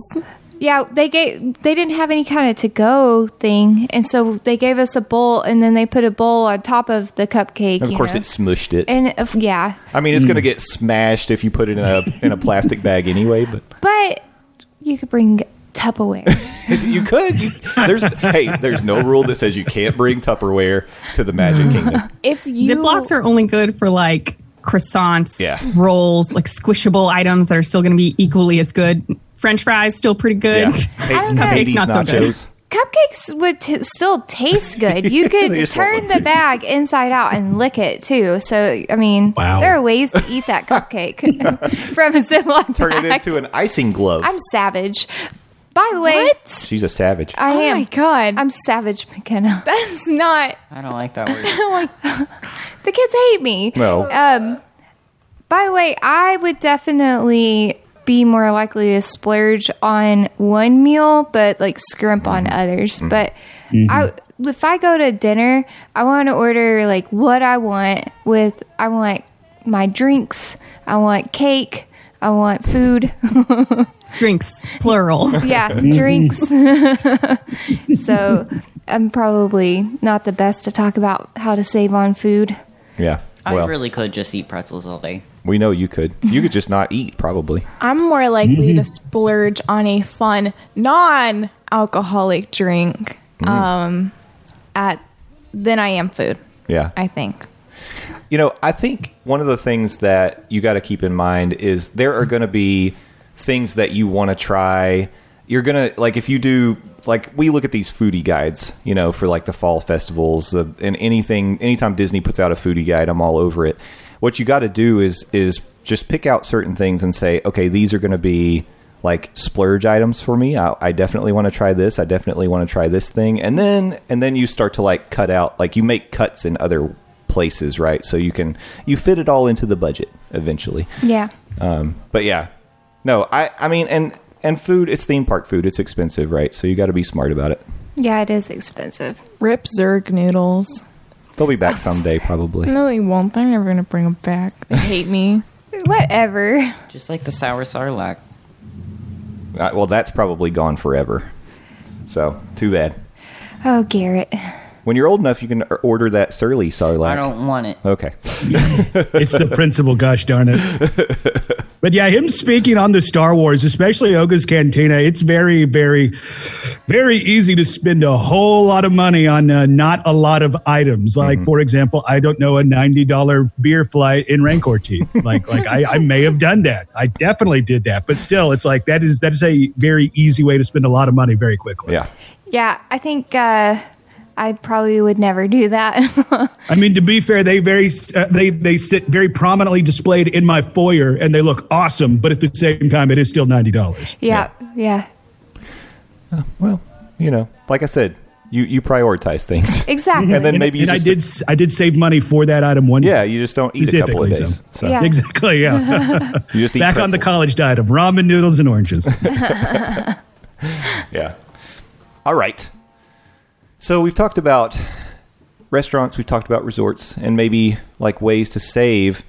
Bowls. Yeah, they gave they didn't have any kind of to go thing, and so they gave us a bowl, and then they put a bowl on top of the cupcake. Of you course, know. it smushed it. and if, yeah, I mean, it's going to mm. get smashed if you put it in a in a plastic bag anyway. But but you could bring Tupperware. you could. There's hey, there's no rule that says you can't bring Tupperware to the Magic Kingdom. [LAUGHS] If you Ziplocs are only good for like croissants, Yeah. rolls, like squishable items that are still going to be equally as good. French fries still pretty good. Yeah. [LAUGHS] Hey, don't. Hades Not so good. Cupcakes would t- still taste good. You [LAUGHS] could turn the bag inside out and lick it too. So I mean, Wow. there are ways to eat that cupcake [LAUGHS] from a Ziploc Turn bag. it into an icing glove. I'm savage. By the way, She's a savage. I Oh am. my god. I'm savage, McKenna. That's not I don't like that word. The kids hate me. No. Um. By the way, I would definitely be more likely to splurge on one meal, but like scrimp on others. Mm-hmm. But mm-hmm. I, if I go to dinner, I want to order like what I want. With I want my drinks. I want cake. I want food. [LAUGHS] Drinks, plural. [LAUGHS] yeah, [LAUGHS] drinks. so I'm probably not the best to talk about how to save on food. yeah. I really could just eat pretzels all day. We know you could. You could just not eat, probably. I'm more likely to [LAUGHS] splurge on a fun non-alcoholic drink um at than I am food, Yeah. I think. You know, I think one of the things that you got to keep in mind is there are going to be things that you want to try. You're going to, like, if you do, like, we look at these foodie guides, you know, for like the fall festivals uh, and anything, anytime Disney puts out a foodie guide, I'm all over it. What you got to do is, is just pick out certain things and say, okay, these are going to be like splurge items for me. I, I definitely want to try this. I definitely want to try this thing. And then, and then you start to like cut out, like you make cuts in other places, right? So you can you fit it all into the budget eventually. Yeah. Um, but yeah, no, I I mean, and and food, it's theme park food. It's expensive, right? So you got to be smart about it. Yeah, it is expensive. Rip Zurg noodles. They'll be back someday, probably. No, they won't. They're never gonna bring them back. [LAUGHS] They hate me. Whatever. Just like the sour sarlacc. Uh, well, that's probably gone forever. So too bad. Oh, Garrett. When you're old enough, you can order that surly sarlacc. I don't want it. Okay. [LAUGHS] It's the principle, gosh darn it. [LAUGHS] But yeah, him speaking on the Star Wars, especially Oga's Cantina, it's very, very, very easy to spend a whole lot of money on uh, not a lot of items. Like, for example, I don't know a ninety dollar beer flight in Rancor teeth. like, like I, I may have done that. I definitely did that. But still, it's like that is that is a very easy way to spend a lot of money very quickly. Yeah. Yeah, I think uh, I probably would never do that. [LAUGHS] I mean, to be fair, they very uh, they they sit very prominently displayed in my foyer, and they look awesome. But at the same time, it is still ninety dollars. yeah, yeah, Well, you know, like I said, you you prioritize things. [LAUGHS] exactly. and then maybe you and I did s- I did save money for that item one. Yeah, you just don't eat a couple of days. so. So Yeah. [LAUGHS] exactly. Yeah, you just eat back on the college diet of ramen noodles and oranges. Yeah. All right. So we've talked about restaurants, we've talked about resorts, and maybe like ways to save.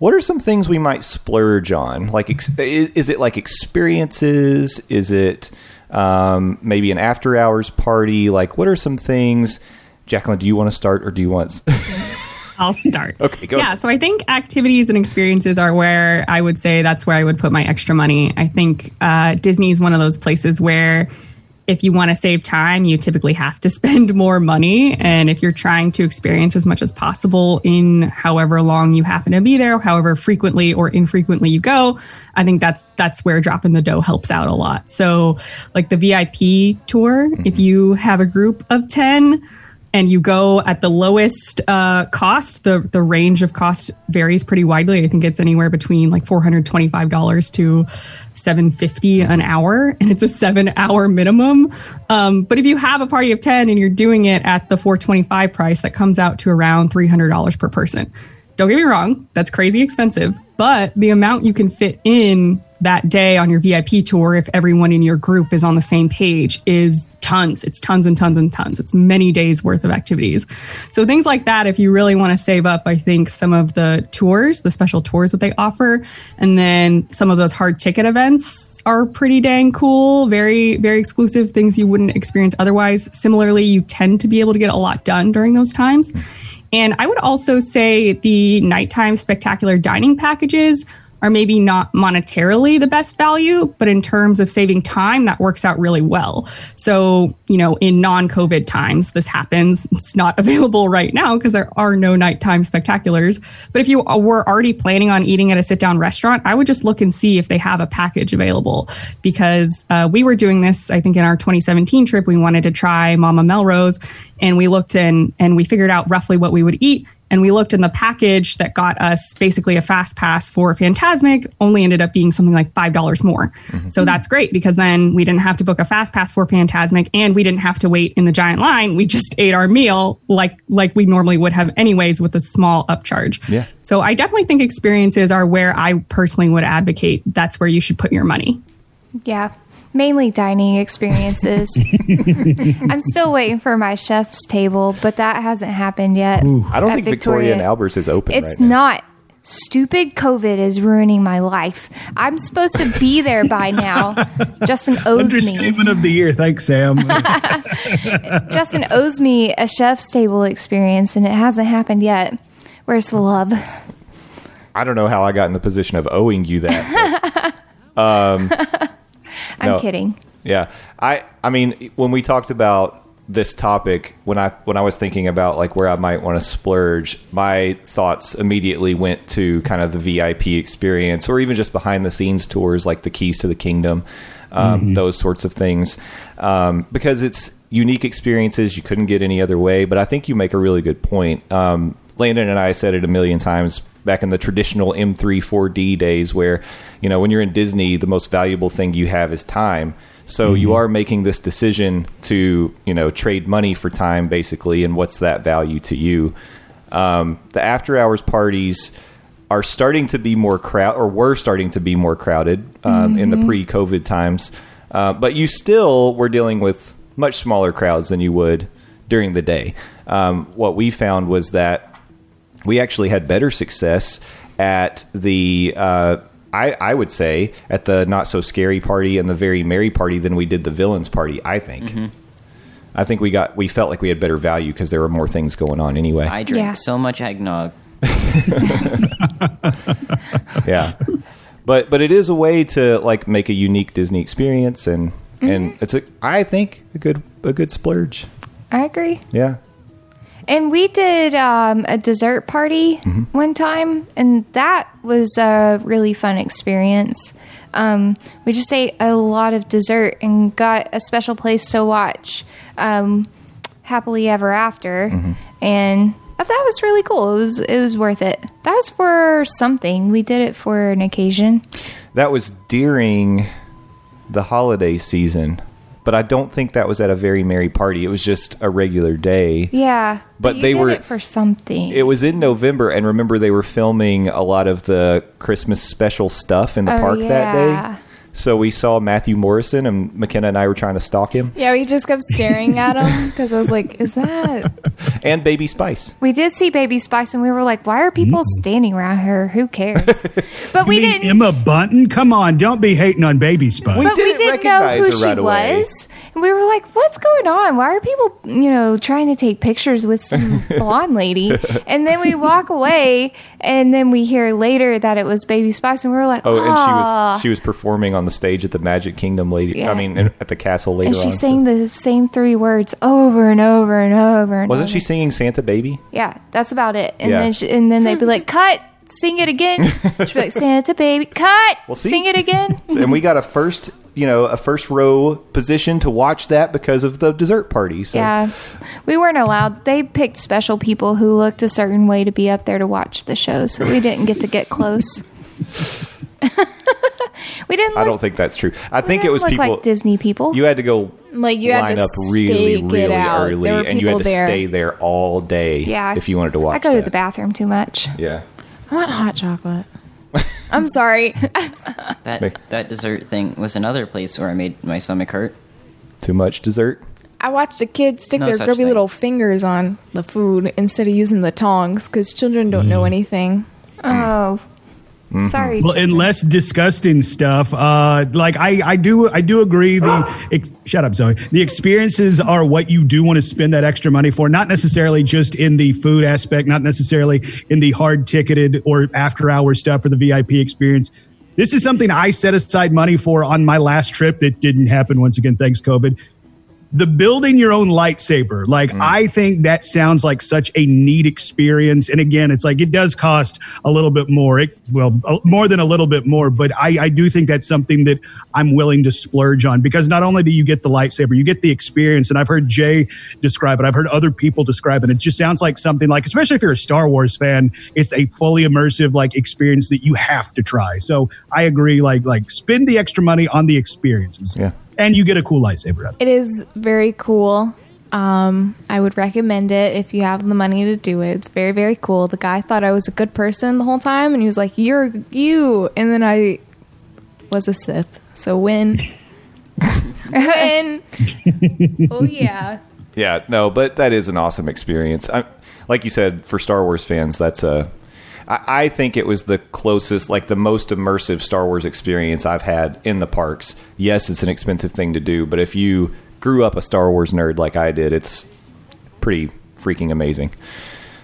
What are some things we might splurge on? Like, ex- is, is it like experiences? Is it um, maybe an after hours party? Like, what are some things? Jacqueline, do you want to start or do you want? [LAUGHS] I'll start. [LAUGHS] Okay, go Yeah, ahead. so I think activities and experiences are where I would say that's where I would put my extra money. I think uh, Disney is one of those places where if you want to save time, you typically have to [LAUGHS] spend more money. And if you're trying to experience as much as possible in however long you happen to be there, however frequently or infrequently you go, I think that's that's where dropping the dough helps out a lot. So, like the VIP tour, if mm-hmm. you have a group of 10, and you go at the lowest uh, cost, the the range of cost varies pretty widely. I think it's anywhere between like four hundred twenty five dollars to seven fifty an hour, and it's a seven hour minimum. Um, but if you have a party of ten and you're doing it at the four twenty five price, that comes out to around three hundred dollars per person. Don't get me wrong, that's crazy expensive, but the amount you can fit in that day on your VIP tour, if everyone in your group is on the same page, is tons. It's tons and tons and tons. It's many days worth of activities. So things like that, if you really want to save up, I think some of the tours, the special tours that they offer, and then some of those hard ticket events are pretty dang cool. Very, very exclusive things you wouldn't experience otherwise. Similarly, you tend to be able to get a lot done during those times. And I would also say the nighttime spectacular dining packages are maybe not monetarily the best value, but in terms of saving time, that works out really well. So, you know, in non COVID times, this happens. It's not [LAUGHS] available right now because there are no nighttime spectaculars. But if you were already planning on eating at a sit down restaurant, I would just look and see if they have a package available because uh, we were doing this, I think, in our 2017 trip. We wanted to try Mama Melrose and we looked in and we figured out roughly what we would eat and we looked in the package that got us basically a fast pass for Fantasmic only ended up being something like $5 more. Mm-hmm. So that's great because then we didn't have to book a fast pass for Fantasmic and we didn't have to wait in the giant line. We just ate our meal like like we normally would have anyways with a small upcharge. Yeah. So I definitely think experiences are where I personally would advocate that's where you should put your money. yeah. Mainly dining experiences. [LAUGHS] I'm still waiting for my chef's table, but that hasn't happened yet. I don't think Victoria and Albert's is open It's right now. not. Stupid COVID is ruining my life. I'm supposed to be there by now. [LAUGHS] Justin owes me. Understatement of the year. Thanks, Sam. [LAUGHS] Justin owes me a chef's table experience, and it hasn't happened yet. Where's the love? I don't know how I got in the position of owing you that. Um, I'm No. kidding. Yeah, I I mean when we talked about this topic when I when I was thinking about like where I might want to splurge, my thoughts immediately went to kind of the VIP experience or even just behind the scenes tours like the Keys to the Kingdom, um, those sorts of things, um, because it's unique experiences you couldn't get any other way. But I think you make a really good point. Um, Landon and I said it a million times back in the traditional M3 4D days where, you know, when you're in Disney, the most valuable thing you have is time. So you are making this decision to, you know, trade money for time basically, and what's that value to you? Um, the after hours parties are starting to be more crowd, or were starting to be more crowded um, in the pre-COVID times, uh, but you still were dealing with much smaller crowds than you would during the day. Um, what we found was that we actually had better success at the uh, I, I would say at the not so scary party and the very merry party than we did the villains party i think i think we got we felt like we had better value because there were more things going on anyway I drink Yeah. so much eggnog. [LAUGHS] yeah But but it is a way to like make a unique Disney experience, and and it's a I think a good a good splurge. I agree. Yeah. And we did um, a dessert party one time, and that was a really fun experience. Um, we just ate a lot of dessert and got a special place to watch um, Happily Ever After, and I thought it was really cool. It was it was worth it. That was for something. We did it for an occasion. That was during the holiday season, but I don't think that was at a very merry party. It was just a regular day. Yeah, But you they were- it for something. It was in November, and remember they were filming a lot of the Christmas special stuff in the Oh, park that yeah. day. So we saw Matthew Morrison, and McKenna and I were trying to stalk him, Yeah, we just kept staring at him [LAUGHS] because I was like, "Is that?" [LAUGHS] and Baby Spice. We did see Baby Spice, and we were like, "Why are people Mm. standing around her? Who cares?" [LAUGHS] But we mean didn't. Emma Bunton? Come on, don't be hating on Baby Spice. We but didn't didn't know recognize who her she right away. was, and [LAUGHS] we were like, "What's going on? Why are people, you know, trying to take pictures with some [LAUGHS] blonde lady?" And then we walk away, and then we hear later that it was Baby Spice, and we were like, Oh, and she was she was performing on the stage at the Magic Kingdom later. Yeah. I mean, at the castle later and she on. sang the same three words over and over and over. And Wasn't over. she singing Santa Baby? Yeah, that's about it. And Yeah. then she, and then they'd be like, hmm. "Cut, sing it again." [LAUGHS] She'd be like, "Santa baby, cut, Well, see? sing it again." [LAUGHS] and we got a first, you know, a first row position to watch that because of the dessert party. So Yeah, we weren't allowed. They picked special people who looked a certain way to be up there to watch the show, so we didn't get to get close. [LAUGHS] we didn't. Look, I don't think that's true. I think it was look people. like Disney people. You had to go Like you had line to up really, stake really early, and you had to there. stay there all day. yeah, if you wanted to watch. I go to the bathroom too much. Yeah, I want hot chocolate. [LAUGHS] I'm sorry. [LAUGHS] That Make- that dessert thing was another place where I made my stomach hurt. too much dessert. I watched a kid stick No their such grubby thing. little fingers on the food instead of using the tongs because children don't know mm. anything. Mm. Oh, sorry. Well, and less disgusting stuff. Uh, like I, I do, I do agree. The ex- shut up, Zoe. The experiences are what you do want to spend that extra money for. Not necessarily just in the food aspect, not necessarily in the hard ticketed or after hour stuff for the VIP experience. This is something I set aside money for on my last trip that didn't happen once again, thanks COVID the building your own lightsaber. Like mm. i think that sounds like such a neat experience. And again it's like it does cost a little bit more. It, well more than a little bit more but I, I do think that's something that i'm willing to splurge on because not only do you get the lightsaber you get the experience. And i've heard jay describe it. I've heard other people describe it. It just sounds like something like especially if you're a star wars fan it's a fully immersive like experience that you have to try. So i agree like like spend the extra money on the experiences. Yeah. And you get a cool lightsaber out of it. It is very cool. Um, I would recommend it if you have the money to do it. It's very, very cool. The guy thought I was a good person the whole time, and he was like, "You're you," and then I was a Sith. So win, [LAUGHS] win. oh yeah. Yeah, no, but that is an awesome experience. I, like you said, for Star Wars fans, that's a. I, I think it was the closest, like the most immersive Star Wars experience I've had in the parks. Yes, it's an expensive thing to do, but if you grew up a Star Wars nerd like I did, it's pretty freaking amazing.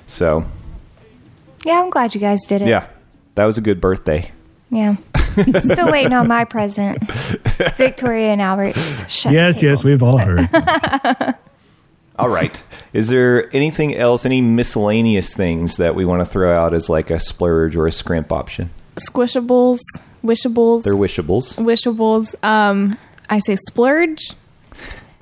So, yeah, I'm glad you guys did it. yeah, that was a good birthday. Yeah. [LAUGHS] Still waiting on my present. Victoria and Albert's [LAUGHS] Yes, table. yes, we've all heard. [LAUGHS] All right. Is there anything else, any miscellaneous things that we want to throw out as like a splurge or a scrimp option? Squishables, wishables, They're wishables. wishables. Um, I say splurge.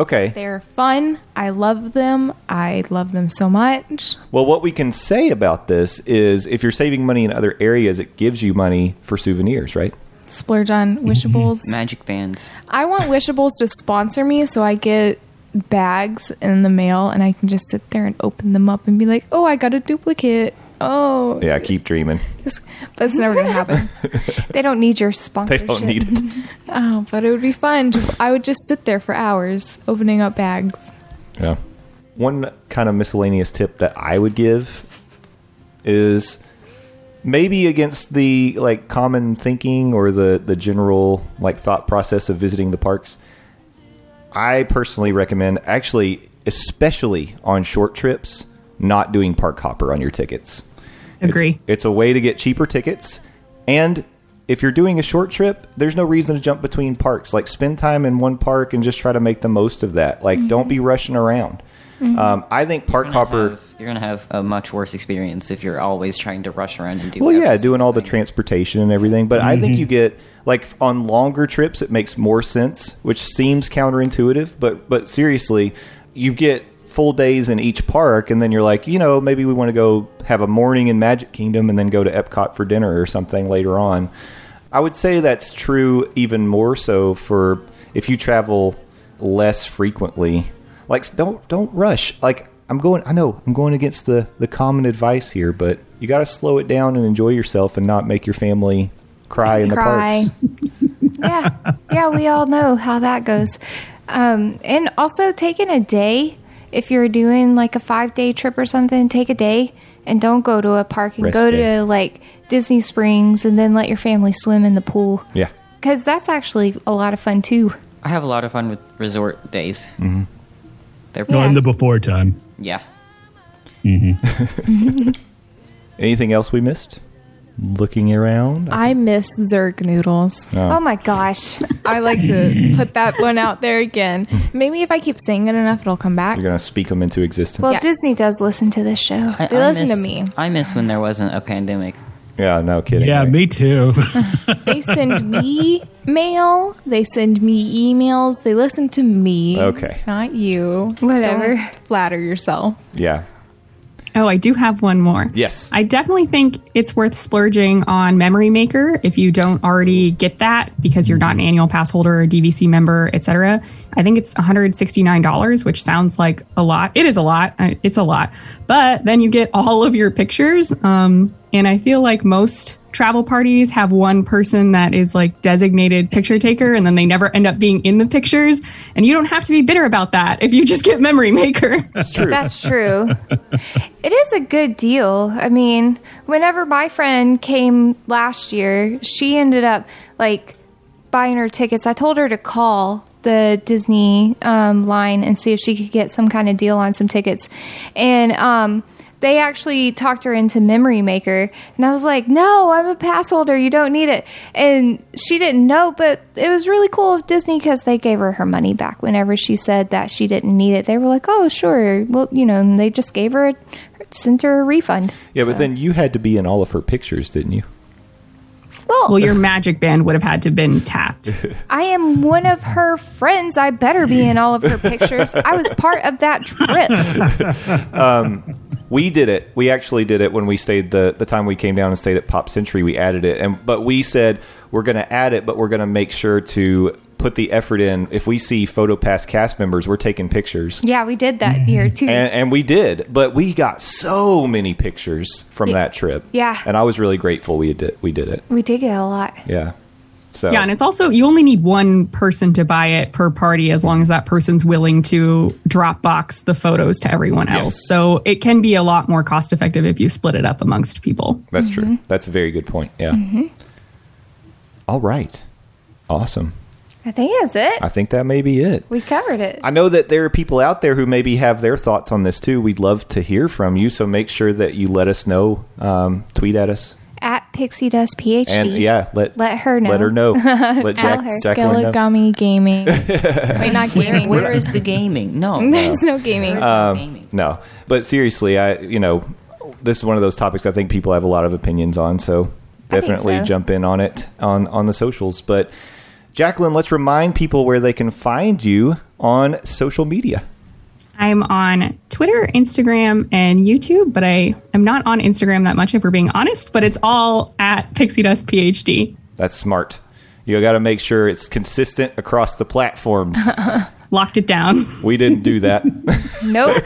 Okay. They're fun. I love them. I love them so much. Well, what we can say about this is if you're saving money in other areas, it gives you money for souvenirs, right? Splurge on [LAUGHS] wishables. Magic bands. I want Wishables to sponsor me so I get bags in the mail and I can just sit there and open them up and be like, oh, I got a duplicate. Oh, Yeah, keep dreaming. but it's never going to happen. [LAUGHS] They don't need your sponsorship. They don't need it. [LAUGHS] oh, but it would be fun. To, I would just sit there for hours opening up bags. Yeah. One kind of miscellaneous tip that I would give is maybe against the like common thinking or the the general like thought process of visiting the parks. I personally recommend actually especially on short trips not doing park hopper on your tickets. It's- Agree. It's, a way to get cheaper tickets and if you're doing a short trip, there's no reason to jump between parks. Like spend time in one park and just try to make the most of that. Like don't mm-hmm. be rushing around. Um, I think Park You're Hopper. have- you're gonna have a much worse experience if you're always trying to rush around and do. Well, yeah, doing all the thing. transportation and everything. But I think you get like on longer trips, it makes more sense, which seems counterintuitive. But but seriously, you get full days in each park, and then you're like, you know, maybe we want to go have a morning in Magic Kingdom, and then go to Epcot for dinner or something later on. I would say that's true even more so for if you travel less frequently. Like don't don't rush. Like I'm going I know I'm going against the the common advice here, but you got to slow it down and enjoy yourself and not make your family cry in the Cry. parks. [LAUGHS] yeah, yeah, we all know how that goes. Um, and also taking a day, if you're doing like a five day trip or something, take a day and don't go to a park and Rest go day. to like Disney Springs and then let your family swim in the pool. Yeah. Because that's actually a lot of fun too. I have a lot of fun with resort days. Mm-hmm. They're No, Yeah. in the before time. yeah. Mm-hmm. [LAUGHS] Anything else we missed? Looking around. I miss Zurg noodles. Oh. oh, my gosh. I like to put that one out there again. Maybe if I keep saying it enough, it'll come back. You're gonna speak them into existence. Well, Yes. Disney does listen to this show. I, They I listen to me. I miss when there wasn't a pandemic. Yeah, no kidding. Yeah, right? me too. [LAUGHS] They send [LAUGHS] me mail. They send me emails. They listen to me. Okay. Not you. Whatever. Don't flatter yourself. Yeah. Oh, I do have one more. Yes. I definitely think it's worth splurging on Memory Maker if you don't already get that because you're not an annual pass holder or DVC member, etc. I think it's $169, which sounds like a lot. It is a lot. Uh, It's a lot. But then you get all of your pictures. Um, and I feel like most travel parties have one person that is like designated picture taker and then they never end up being in the pictures. And you don't have to be bitter about that if you just get Memory Maker. [LAUGHS] That's true. That's true. [LAUGHS] it is a good deal. I mean, whenever my friend came last year, she ended up like buying her tickets. I told her to call the Disney um, line and see if she could get some kind of deal on some tickets. And um, they actually talked her into Memory Maker. And I was like, no, I'm a pass holder. You don't need it. And she didn't know, but it was really cool of Disney because they gave her her money back whenever she said that she didn't need it. They were like, oh, sure. Well, you know, and they just gave her, a, sent her a refund. yeah, but then you had to be in all of her pictures, didn't you? well, Well, your magic band would have had to been tapped. [LAUGHS] I am one of her friends. I better be in all of her pictures. I was part of that trip. [LAUGHS] Um, We did it. We actually did it when we stayed the the time we came down and stayed at Pop Century. We added it, and but we said we're going to add it, but we're going to make sure to put the effort in. If we see PhotoPass cast members, we're taking pictures, Yeah, we did that year mm-hmm. too. and, and we did. But we got so many pictures from that trip. Yeah. and I was really grateful we did we did it. we did get a lot. Yeah. So Yeah, and it's also you only need one person to buy it per party as long as that person's willing to Dropbox the photos to everyone else. Yes. So it can be a lot more cost effective if you split it up amongst people. That's true. That's a very good point. Yeah. All right. Awesome. I think that's it. I think that may be it. We covered it. I know that there are people out there who maybe have their thoughts on this too. We'd love to hear from you, so make sure that you let us know. Um, tweet at us, At Pixie Dust PhD. and yeah, let Let her know. Let her know. [LAUGHS] Let Tell Jack, her. Jacqueline know. Skelegami Gaming. [LAUGHS] Wait, not gaming. Where is the gaming? No, [LAUGHS] There's no gaming. Um, no gaming. No, but seriously, I you know, this is one of those topics I think people have a lot of opinions on. So definitely so. jump in on it on on the socials. But Jacqueline, let's remind people where they can find you on social media. I'm on Twitter, Instagram, and YouTube, but I am not on Instagram that much if we're being honest, but it's all at Pixie Dust PhD. That's smart. You got to make sure it's consistent across the platforms. [LAUGHS] Locked it down. [LAUGHS] we didn't do that. [LAUGHS] Nope.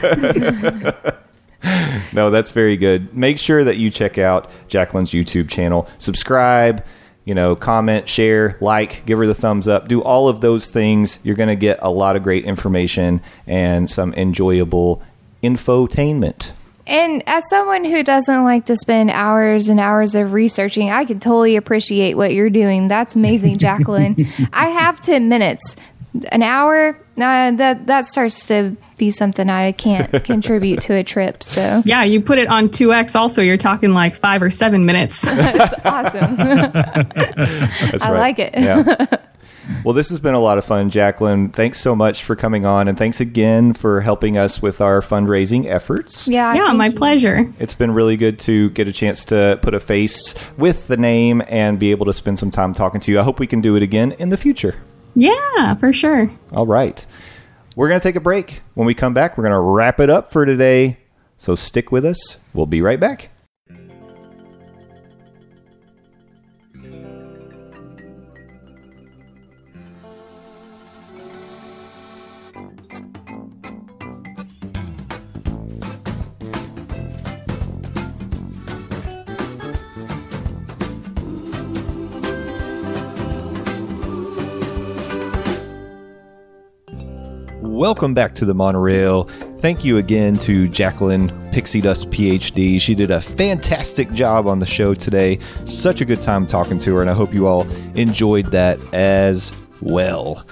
No, that's very good. Make sure that you check out Jacqueline's YouTube channel. Subscribe, you know, comment, share, like, give her the thumbs up. Do all of those things. You're going to get a lot of great information and some enjoyable infotainment. and as someone who doesn't like to spend hours and hours of researching, I can totally appreciate what you're doing. That's amazing, [LAUGHS] Jacqueline. I have 10 minutes. An hour, uh, that that starts to be something I can't [LAUGHS] contribute to a trip. So Yeah, you put it on 2x also, you're talking like five or seven minutes. [LAUGHS] that's awesome. [LAUGHS] That's I like it. Yeah. Well, this has been a lot of fun, Jacqueline. Thanks so much for coming on, and thanks again for helping us with our fundraising efforts. yeah, yeah, my you. pleasure. It's been really good to get a chance to put a face with the name and be able to spend some time talking to you. I hope we can do it again in the future. Yeah, for sure. All right. We're going to take a break. When we come back, we're going to wrap it up for today. So stick with us. We'll be right back. Welcome back to the monorail. Thank you again to Jacqueline Pixie Dust PhD. She did a fantastic job on the show today. Such a good time talking to her, and I hope you all enjoyed that as well.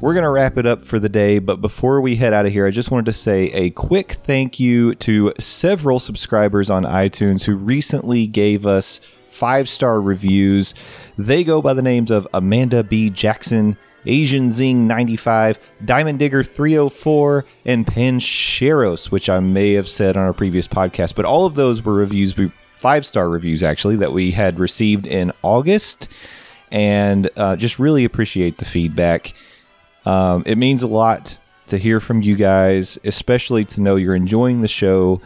We're going to wrap it up for the day, but before we head out of here, I just wanted to say a quick thank you to several subscribers on iTunes who recently gave us five star reviews. They go by the names of Amanda B. Jackson, Asian Zing 95, Diamond Digger 304, and Pancheros, which I may have said on our previous podcast, but all of those were reviews, five star reviews actually, that we had received in August. And uh, just really appreciate the feedback. Um, it means a lot to hear from you guys, especially to know you're enjoying the show.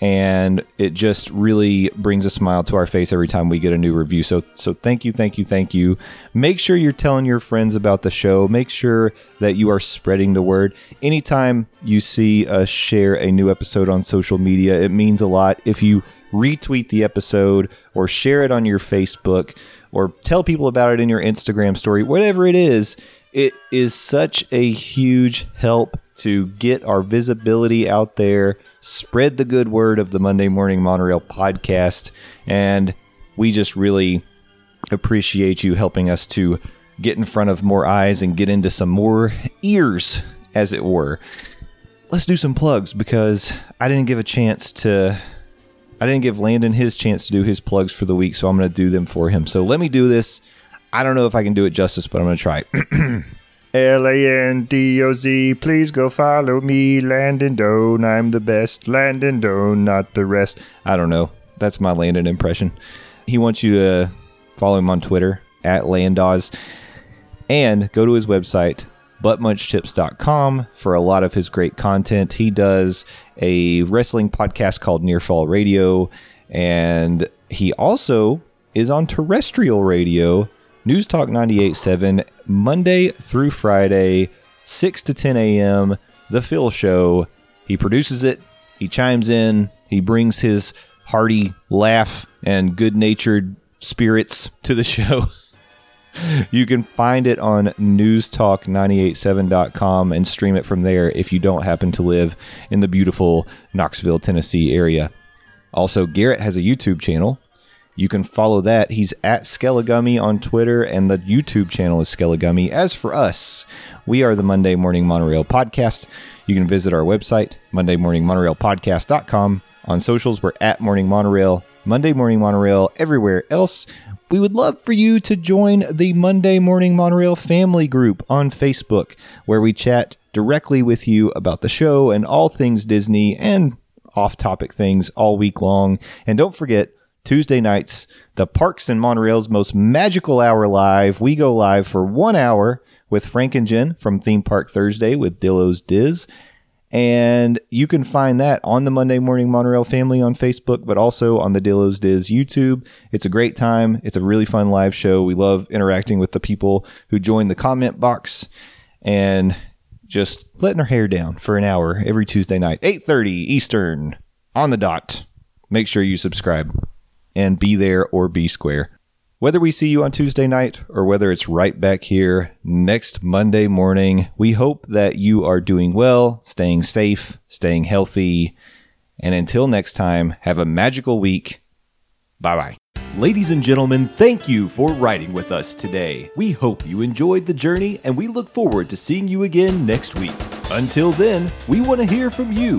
And it just really brings a smile to our face every time we get a new review. So, so thank you, thank you, thank you. Make sure you're telling your friends about the show. Make sure that you are spreading the word. Anytime you see us share a new episode on social media, it means a lot. If you retweet the episode or share it on your Facebook or tell people about it in your Instagram story, whatever it is, it is such a huge help to get our visibility out there, spread the good word of the Monday Morning Monorail podcast, and we just really appreciate you helping us to get in front of more eyes and get into some more ears, as it were. Let's do some plugs because I didn't give a chance to. I didn't give Landon his chance to do his plugs for the week, so I'm going to do them for him. So let me do this. I don't know if I can do it justice, but I'm going to try. [CLEARS THROAT] L A N D O Z, please go follow me, Landon Doan. I'm the best, Landon Doan, not the rest. I don't know. That's my Landon impression. He wants you to follow him on Twitter at Landoz and go to his website, buttmunchtips.com, for a lot of his great content. He does a wrestling podcast called Near Fall Radio, and he also is on terrestrial radio, News Talk 98.7, Monday through Friday, 6 to 10 a.m., The Phil Show. He produces it, he chimes in, he brings his hearty laugh and good natured spirits to the [LAUGHS] show. you can find it on newstalk987.com and stream it from there if you don't happen to live in the beautiful Knoxville, Tennessee area. Also, Garrett has a YouTube channel. You can follow that. He's at Skelligummy on Twitter, and the YouTube channel is Skelligummy. As for us, we are the Monday Morning Monorail Podcast. You can visit our website, MondayMorningMonorailPodcast.com. On socials, we're at Morning Monorail, Monday Morning Monorail, everywhere else. We would love for you to join the Monday Morning Monorail family group on Facebook, where we chat directly with you about the show and all things Disney and off topic things all week long. And don't forget, Tuesday nights, the Parks and Monorail's most magical hour live. We go live for one hour with Frank and Jen from Theme Park Thursday with Dillo's Diz. And you can find that on the Monday Morning Monorail family on Facebook, but also on the Dillo's Diz YouTube. It's a great time. It's a really fun live show. We love interacting with the people who join the comment box and just letting our hair down for an hour every Tuesday night, 8:30 Eastern on the dot. Make sure you subscribe and be there or be square. Whether we see you on Tuesday night or whether it's right back here next Monday morning, we hope that you are doing well, staying safe, staying healthy, and until next time, have a magical week. Bye bye. Ladies and gentlemen, thank you for riding with us today. We hope you enjoyed the journey and we look forward to seeing you again next week. Until then, we want to hear from you.